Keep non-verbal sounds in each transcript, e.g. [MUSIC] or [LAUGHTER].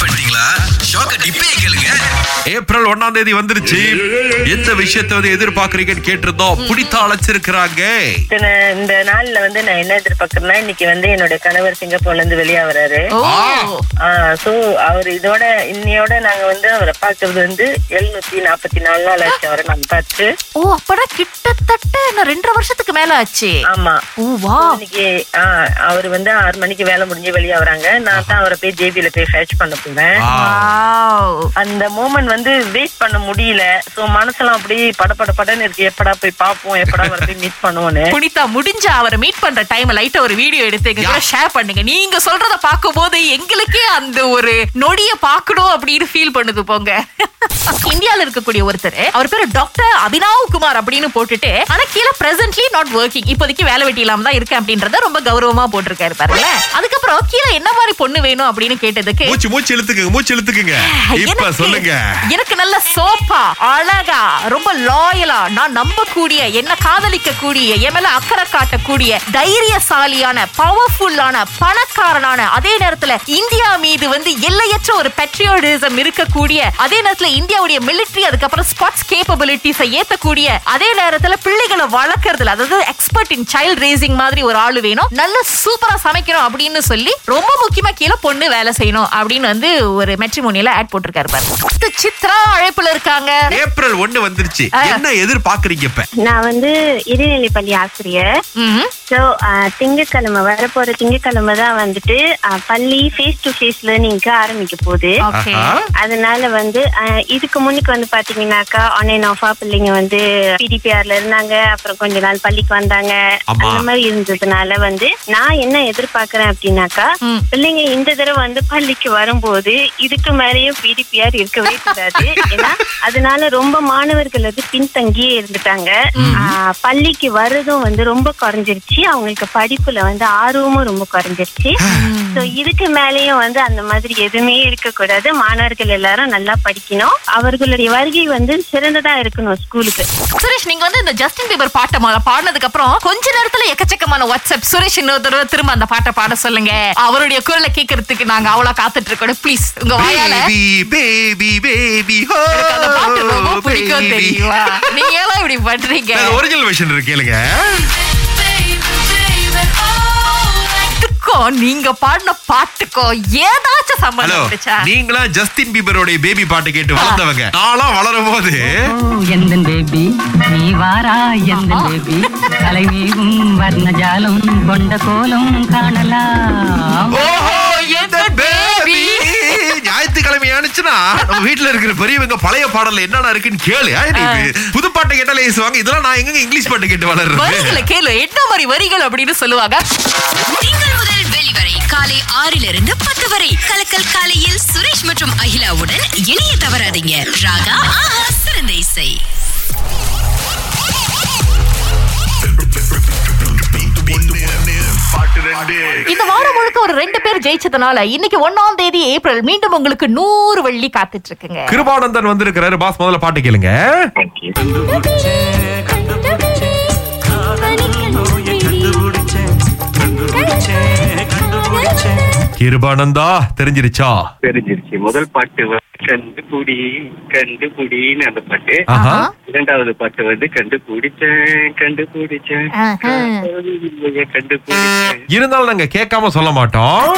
Miss பண்ணிட்டீங்களா? ஷாக்க டிப்பே April ஒண்ணாம் தேதி வந்துருச்சு. எந்த விஷயத்தை வந்து எதிர்பார்க்கறீங்கன்னு கேட்டிருந்தோம். பிடித்த அழைச்சிருக்கிறாங்க. இத்தனை இந்த நாள்ல வந்து நான் என்ன எதிர்பார்க்கறேன்னா இன்னைக்கு வந்து என்னோட கணவர் சிங்கப்பூர்ல இருந்து வெளியே வராரு. சோ அவர் இதோட இன்னையோட நாங்க வந்து அவரை பார்க்கறது வந்து எழுநூத்தி நாற்பத்தி நாலு நாள் ஆச்சு அவரை நான் பார்த்து. ஓ அப்படா கிட்டத்தட்ட ரெண்டரை வருஷத்துக்கு மேல ஆச்சு. ஆமா. ஓ வா. இன்னைக்கு அவர் வந்து ஆறு மணிக்கு வேலை முடிஞ்சு வெளியே வராங்க. நான் தான் அவரை போய் ஜேபியில போய் ஃபேச் பண்ண போவேன். அந்த மூமெண்ட் வந்து வெயிட் பண்ண முடியல. சோ மனசெல்லாம் அப்படியே படபட படன்னு இருக்கு. எப்படா போய் பாப்போம் எப்படா போய் மீட் பண்ணுவோன்னு. புனிதா முடிஞ்ச அவரை மீட் பண்ற டைம் லைட்டா ஒரு வீடியோ எடுத்து ஷேர் பண்ணுங்க. நீங்க சொல்றத பார்க்கும்போது எங்களுக்கே அந்த ஒரு நொடிய பார்க்கணும் அப்படின்னு ஃபீல் பண்ணுது போங்க. [LAUGHS] இந்தியால இருக்கக்கூடிய ஒருத்தர். அவர் பேரு டாக்டர் அபினவ் குமார் அப்படின்னு போட்டுட்டு ஆனா கீழே பிரசன்ட்லி நாட் ஒர்க்கிங் இப்போதைக்கு வேலை வெட்டி இல்லாம தான் இருக்கேன் அப்படின்றத ரொம்ப கௌரவமா போட்டிருக்காரு பாருங்களேன் அதுக்கப்புறம் கீழே என்ன மாதிரி பொண்ணு வேணும் அப்படின்னு கேட்டதுக்கு மூச்சு மூச்சு இழுத்துக்குங்க மூச்சு இழுத்துக்குங்க. இப்ப சொல்லுங்க. எனக்கு நல்ல சோப்பா அழகா ரொம்ப லாயலா நான் நம்பக்கூடிய என்ன காதலிக்க கூடிய என் மேல அக்கறை காட்டக்கூடிய தைரியசாலியான பவர்ஃபுல்லான பணக்காரனான அதே நேரத்துல இந்தியா மீது வந்து எல்லையற்ற ஒரு பெட்ரியோடிசம் இருக்கக்கூடிய அதே நேரத்துல இந்தியாவுடைய மிலிட்டரி அதுக்கப்புறம் ஸ்பாட்ஸ் கேப்பபிலிட்டிஸை ஏத்தக்கூடிய அதே நேரத்துல பிள்ளைகளை வளர்க்கறதுல அதாவது எக்ஸ்பர்ட் இன் சைல்ட் ரேசிங் மாதிரி ஒரு ஆளு வேணும். நல்ல சூப்பரா சமைக்கணும் அப்படின்னு சொல்லி ரொம்ப முக்கியமா கீழே பொண்ணு வேலை செய்யணும் அப்படின்னு வந்து ஒரு மெட்ரிமோனியில ஆட் போட்டிருக்காரு பாருங்க. சித்ரா அழைப்புல இருக்காங்க. ஏப்ரல் ஒண்ணு வந்துருச்சு. என்ன எதிர்பார்க்கறீங்க இப்ப? நான் வந்து இடைநிலை பள்ளி ஆசிரியர். ஸோ திங்கட்கிழமை வரப்போற திங்கட்கிழமை தான் வந்துட்டு அஹ், பள்ளி ஃபேஸ் டு ஃபேஸ் லேர்னிங்க்கு ஆரம்பிக்க போகுது. அதனால வந்து அஹ், இதுக்கு முன்னுக்கு வந்து பாத்தீங்கன்னாக்கா ஆன்லைன் ஆஃபா பிள்ளைங்க வந்து பிடிபிஆர்ல இருந்தாங்க அப்புறம் கொஞ்ச நாள் பள்ளிக்கு வந்தாங்க. அந்த மாதிரி இருந்ததுனால வந்து நான் என்ன எதிர்பார்க்கறேன் அப்படின்னாக்கா. பிள்ளைங்க இந்த தடவை வந்து பள்ளிக்கு வரும்போது இதுக்கு மேலேயும் பிடிபிஆர் இருக்கவே கூடாது. ஏன்னா அதனால ரொம்ப மாணவர்கள் வந்து பின்தங்கியே இருந்துட்டாங்க. ஆஹ், பள்ளிக்கு வர்றதும் வந்து ரொம்ப குறைஞ்சிருச்சு. அவங்களுக்கு படிப்புல வந்து ஆர்வமும் ரொம்ப குறைஞ்சிருச்சு. சோ இதுக்கு மேலேயும் வந்து அந்த மாதிரி எதுவுமே இருக்கக்கூடாது மாணவர்கள் எல்லாரும் நல்லா படிக்கணும். அவர்களுடைய வருகை வந்து சிறந்ததா இருக்கணும் ஸ்கூலுக்கு. சுரேஷ் நீங்க வந்து இந்த ஜஸ்டின் பீபர் பாட்டை பாடினதுக்கு அப்புறம் கொஞ்ச நேரத்துல எக்கச்சக்கமான வாட்ஸ்அப் சுரேஷ் இன்னொரு தடவை திரும்ப அந்த பாட்டை பாட சொல்லுங்க. அவருடைய குரலை கேட்கறதுக்கு நாங்க அவ்வளவு காத்துட்டு இருக்கோம். ப்ளீஸ் உங்க வாயால. பேபி பேபி அந்த பாட்டு ரொம்ப பிடிக்கும் தெரியுமா? நீங்க ஏன் இப்படி பண்றீங்க? ஒரிஜினல் வெர்ஷன் இருக்கு கேளுங்க. பாட்டுக்கும் நீங்க பாடின பாட்டுக்கும் ஏதாச்சும் ஹலோ சம்பந்தம் இருந்துச்சா நீங்களா ஜஸ்டின் பீபரோட பேபி பாட்டு கேட்டு வளர்ந்தவங்க. நான்லாம் வளரும் போது எந்தன் பேபி? நீ வாரா எந்தன் பேபி? கலைமீகும் வர்ணஜாலம் கொண்ட கோலம் காணலாம். ஓஹோ எந்த பேபி? ஞாயிற்றுக்கிழமை ஆனிச்சுன்னா நம்ம வீட்டுல இருக்கிற பெரியவங்க பழைய பாடல்ல என்னடா இருக்குன்னு கேளு. புது பாட்டை கேட்டாலே ஏசுவாங்க இதெல்லாம் நான் எங்க இங்கிலீஷ் பாட்டு கேட்டு வரிகளை கேளு. என்ன மாதிரி வரிகள் அப்படின்னு சொல்லுவாங்க? கலக்கல் காலையில் சுரேஷ் மற்றும் அகிலாவுடன் இணைய தவறாதீங்க. ராகா ஆஹா சிறந்த இசை. இந்த வாரம் முழுக்க ஒரு ரெண்டு பேர் ஜெயிச்சதுனால இன்னைக்கு ஒன்னாம் தேதி ஏப்ரல் மீண்டும் உங்களுக்கு நூறு வெள்ளி காத்துட்டு இருக்குங்க. கிருபானந்தன் வந்திருக்கிறாரு. பாஸ் முதல்ல பாட்டு கேளுங்க. கிருபானந்தா தெரிஞ்சிருச்சா? தெரிஞ்சிருச்சு. முதல் பாட்டு வந்து கண்டுபிடி கண்டுபிடின்னு அந்த பாட்டு. ஆஹா. இரண்டாவது பாட்டு வந்து கண்டுபிடிச்சேன் கண்டுபிடிச்சேன் ஆஹா. கண்டுபிடிச்சேன் இருந்தாலும் நாங்க கேட்காம சொல்ல மாட்டோம்.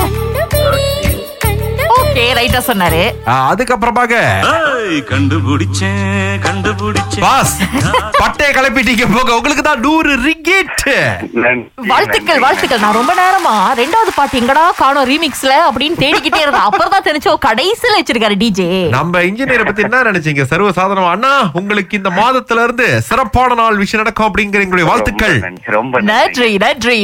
ஓகே ரைட்டா சொன்னாரு. அதுக்கப்புறமாக கண்டுபிடிச்சேன் கண்டுபிடிச்சேன். பாஸ் பட்டைய கிளப்பிட்டீங்க போக உங்களுக்கு தான் நூறு ரிக்கெட். வாழ்த்துக்கள் வாழ்த்துக்கள். நான் ரொம்ப நேரமா ரெண்டாவது பாட்டு எங்கடா காணோம் ரீமிக்ஸ்ல அப்படின்னு தேடிக்கிட்டே இருந்தேன். அப்புறம் தான் தெரிஞ்சோம் கடைசியில வச்சிருக்காரு டிஜே நம்ம இன்ஜினியரை பத்தி என்ன நினைச்சீங்க? சர்வ அண்ணா உங்களுக்கு இந்த மாதத்துல இருந்து சிறப்பான நாள் விஷயம் நடக்கும் அப்படிங்கிற எங்களுடைய வாழ்த்துக்கள். ரொம்ப நன்றி நன்றி.